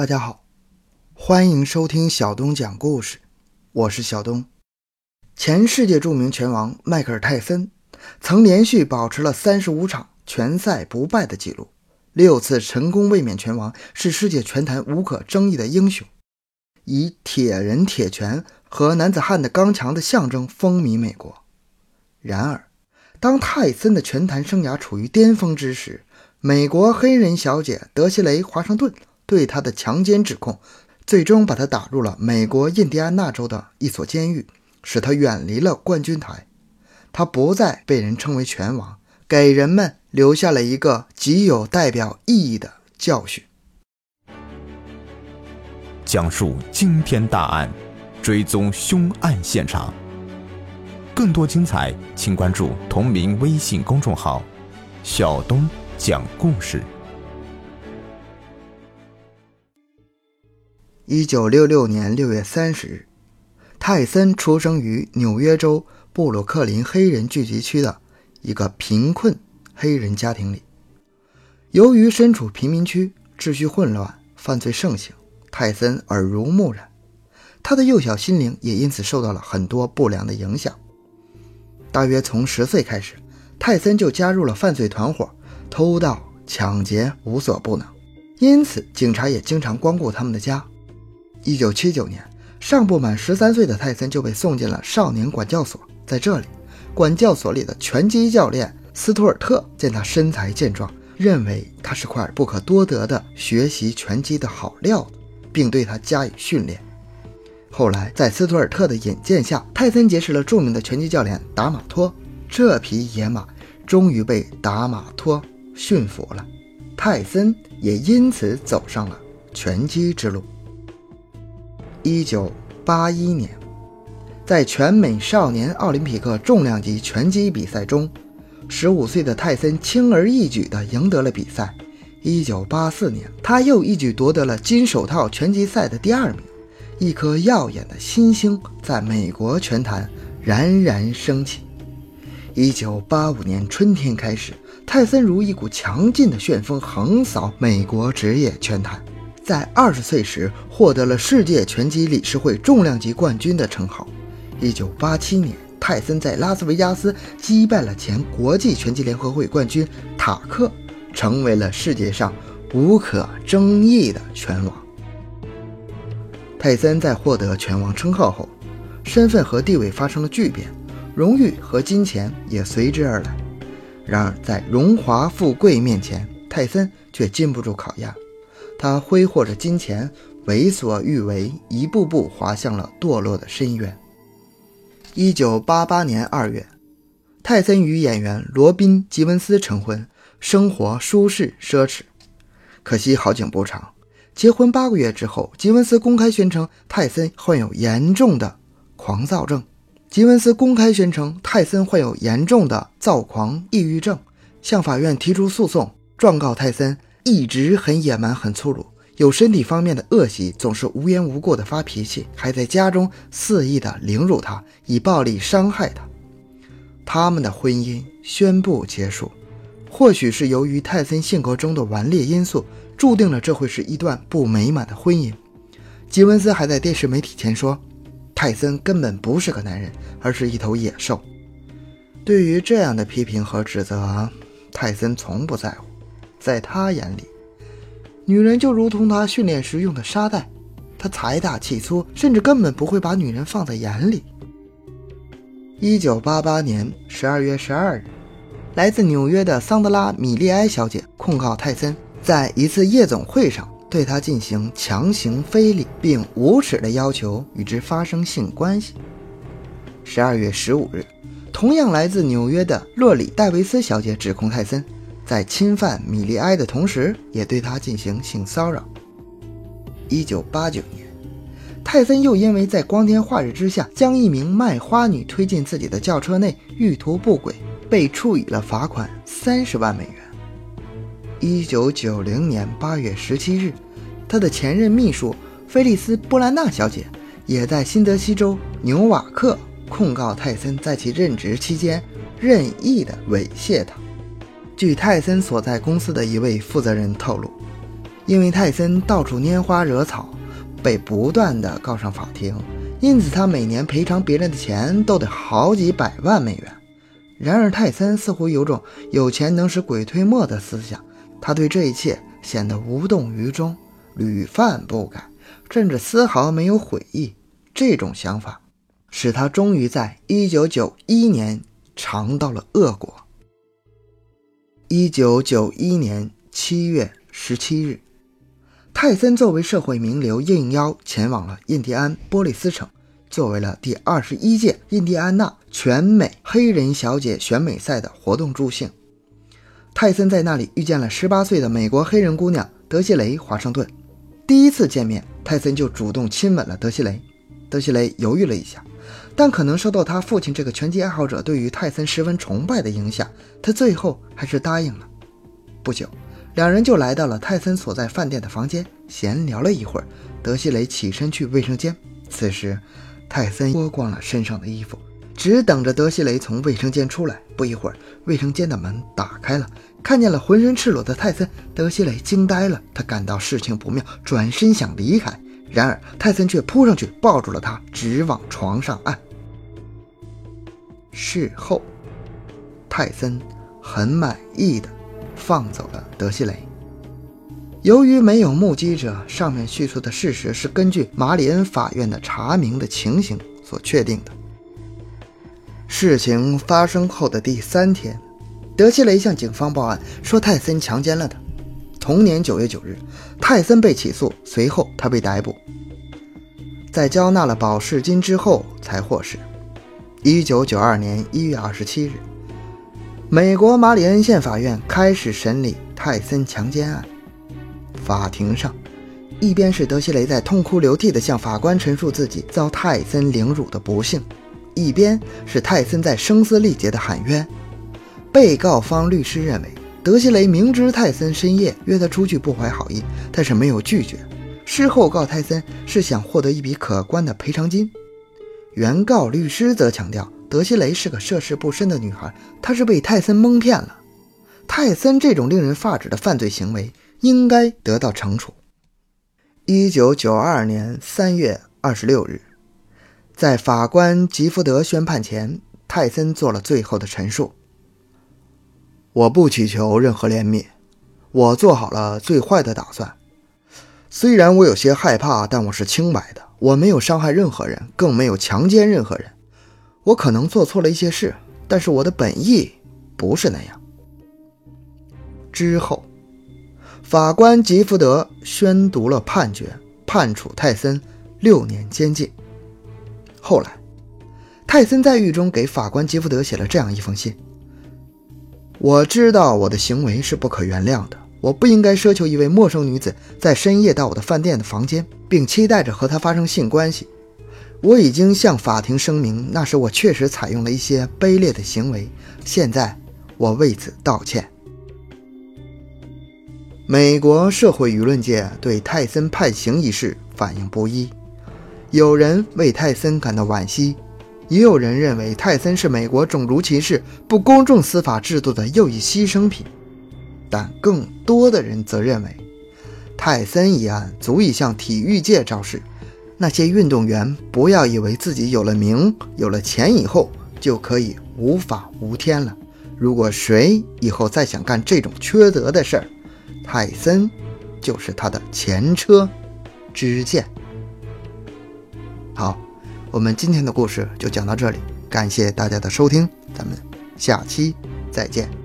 大家好，欢迎收听小东讲故事，我是小东。前世界著名拳王迈克尔·泰森曾连续保持了三十五场拳赛不败的记录，六次成功卫冕拳王，是世界拳坛无可争议的英雄，以铁人铁拳和男子汉的刚强的象征风靡美国。然而，当泰森的拳坛生涯处于巅峰之时，美国黑人小姐德西雷·华盛顿。对他的强奸指控，最终把他打入了美国印第安纳州的一所监狱，使他远离了冠军台。他不再被人称为拳王，给人们留下了一个极有代表意义的教训。讲述惊天大案，追踪凶案现场。更多精彩，请关注同名微信公众号“小东讲故事”。一九六六年六月三十日，泰森出生于纽约州布鲁克林黑人聚集区的一个贫困黑人家庭里。由于身处贫民区，秩序混乱，犯罪盛行，泰森耳濡目染，他的幼小心灵也因此受到了很多不良的影响。大约从十岁开始，泰森就加入了犯罪团伙，偷盗、抢劫无所不能，因此警察也经常光顾他们的家。一九七九年，尚不满十三岁的泰森就被送进了少年管教所。在这里，管教所里的拳击教练斯图尔特见他身材健壮，认为他是块不可多得的学习拳击的好料子，并对他加以训练。后来，在斯图尔特的引荐下，泰森结识了著名的拳击教练达马托。这匹野马终于被达马托驯服了，泰森也因此走上了拳击之路。一九八一年，在全美少年奥林匹克重量级拳击比赛中，十五岁的泰森轻而易举地赢得了比赛。一九八四年，他又一举夺得了金手套拳击赛的第二名，一颗耀眼的新星在美国拳坛冉冉升起。一九八五年春天开始，泰森如一股强劲的旋风横扫美国职业拳坛。在二十岁时获得了世界拳击理事会重量级冠军的称号。一九八七年，泰森在拉斯维加斯击败了前国际拳击联合会冠军塔克，成为了世界上无可争议的拳王。泰森在获得拳王称号后，身份和地位发生了巨变，荣誉和金钱也随之而来。然而，在荣华富贵面前，泰森却禁不住考验。他挥霍着金钱，为所欲为，一步步滑向了堕落的深渊。一九八八年二月，泰森与演员罗宾·吉文斯成婚，生活舒适奢侈。可惜好景不长，结婚八个月之后，吉文斯公开宣称泰森患有严重的狂躁症。吉文斯公开宣称泰森患有严重的躁狂抑郁症，向法院提出诉讼，状告泰森。一直很野蛮、很粗鲁，有身体方面的恶习，总是无缘无故的发脾气，还在家中肆意的凌辱他，以暴力伤害他。他们的婚姻宣布结束，或许是由于泰森性格中的顽劣因素，注定了这会是一段不美满的婚姻。吉文斯还在电视媒体前说，泰森根本不是个男人，而是一头野兽。对于这样的批评和指责，泰森从不在乎。在他眼里，女人就如同他训练时用的沙袋，他财大气粗，甚至根本不会把女人放在眼里。一九八八年十二月十二日，来自纽约的桑德拉·米利埃小姐控告泰森在一次夜总会上对他进行强行非礼，并无耻地要求与之发生性关系。十二月十五日，同样来自纽约的洛里·戴维斯小姐指控泰森。在侵犯米利埃的同时，也对她进行性骚扰。一九八九年，泰森又因为在光天化日之下将一名卖花女推进自己的轿车内，欲图不轨，被处以了罚款三十万美元。一九九零年八月十七日，他的前任秘书菲利斯·布兰纳小姐也在新泽西州纽瓦克控告泰森在其任职期间任意的猥亵她。据泰森所在公司的一位负责人透露因为泰森到处拈花惹草，被不断的告上法庭，因此他每年赔偿别人的钱都得好几百万美元。然而泰森似乎有种有钱能使鬼推磨的思想，他对这一切显得无动于衷，屡犯不改，甚至丝毫没有悔意。这种想法使他终于在1991年尝到了恶果。1991年7月17日，泰森作为社会名流应邀前往了印第安波利斯城，作为了第二十一届印第安纳全美黑人小姐选美赛的活动助兴。泰森在那里遇见了18岁的美国黑人姑娘德西雷·华盛顿。第一次见面，泰森就主动亲吻了德西雷。德西雷犹豫了一下，但可能受到他父亲这个拳击爱好者对于泰森十分崇拜的影响，他最后还是答应了。不久，两人就来到了泰森所在饭店的房间，闲聊了一会儿。德西雷起身去卫生间，此时泰森脱光了身上的衣服，只等着德西雷从卫生间出来。不一会儿，卫生间的门打开了，看见了浑身赤裸的泰森。德西雷惊呆了，他感到事情不妙，转身想离开。然而，泰森却扑上去抱住了他，直往床上按。事后，泰森很满意的放走了德西雷。由于没有目击者，上面叙述的事实是根据马里恩法院的查明的情形所确定的。事情发生后的第三天，德西雷向警方报案说泰森强奸了他。同年九月九日，泰森被起诉，随后他被逮捕。在交纳了保释金之后，才获释。一九九二年一月二十七日，美国马里恩县法院开始审理泰森强奸案。法庭上，一边是德西雷在痛哭流涕地向法官陈述自己遭泰森凌辱的不幸，一边是泰森在声嘶力竭地喊冤。被告方律师认为。德西雷明知泰森深夜约他出去不怀好意，但是没有拒绝。事后告泰森是想获得一笔可观的赔偿金。原告律师则强调，德西雷是个涉世不深的女孩，她是被泰森蒙骗了。泰森这种令人发指的犯罪行为应该得到惩处。一九九二年三月二十六日，在法官吉福德宣判前，泰森做了最后的陈述。我不祈求任何怜悯，我做好了最坏的打算。虽然我有些害怕，但我是清白的。我没有伤害任何人，更没有强奸任何人。我可能做错了一些事，但是我的本意不是那样。之后，法官吉福德宣读了判决，判处泰森六年监禁。后来，泰森在狱中给法官吉福德写了这样一封信。我知道我的行为是不可原谅的，我不应该奢求一位陌生女子在深夜到我的饭店的房间，并期待着和她发生性关系。我已经向法庭声明，那时我确实采用了一些卑劣的行为，现在我为此道歉。美国社会舆论界对泰森判刑一事反应不一，有人为泰森感到惋惜。也有人认为泰森是美国种族歧视、不公正司法制度的又一牺牲品，但更多的人则认为，泰森一案足以向体育界昭示：那些运动员不要以为自己有了名、有了钱以后就可以无法无天了。如果谁以后再想干这种缺德的事儿，泰森就是他的前车之鉴。好。我们今天的故事就讲到这里，感谢大家的收听，咱们下期再见。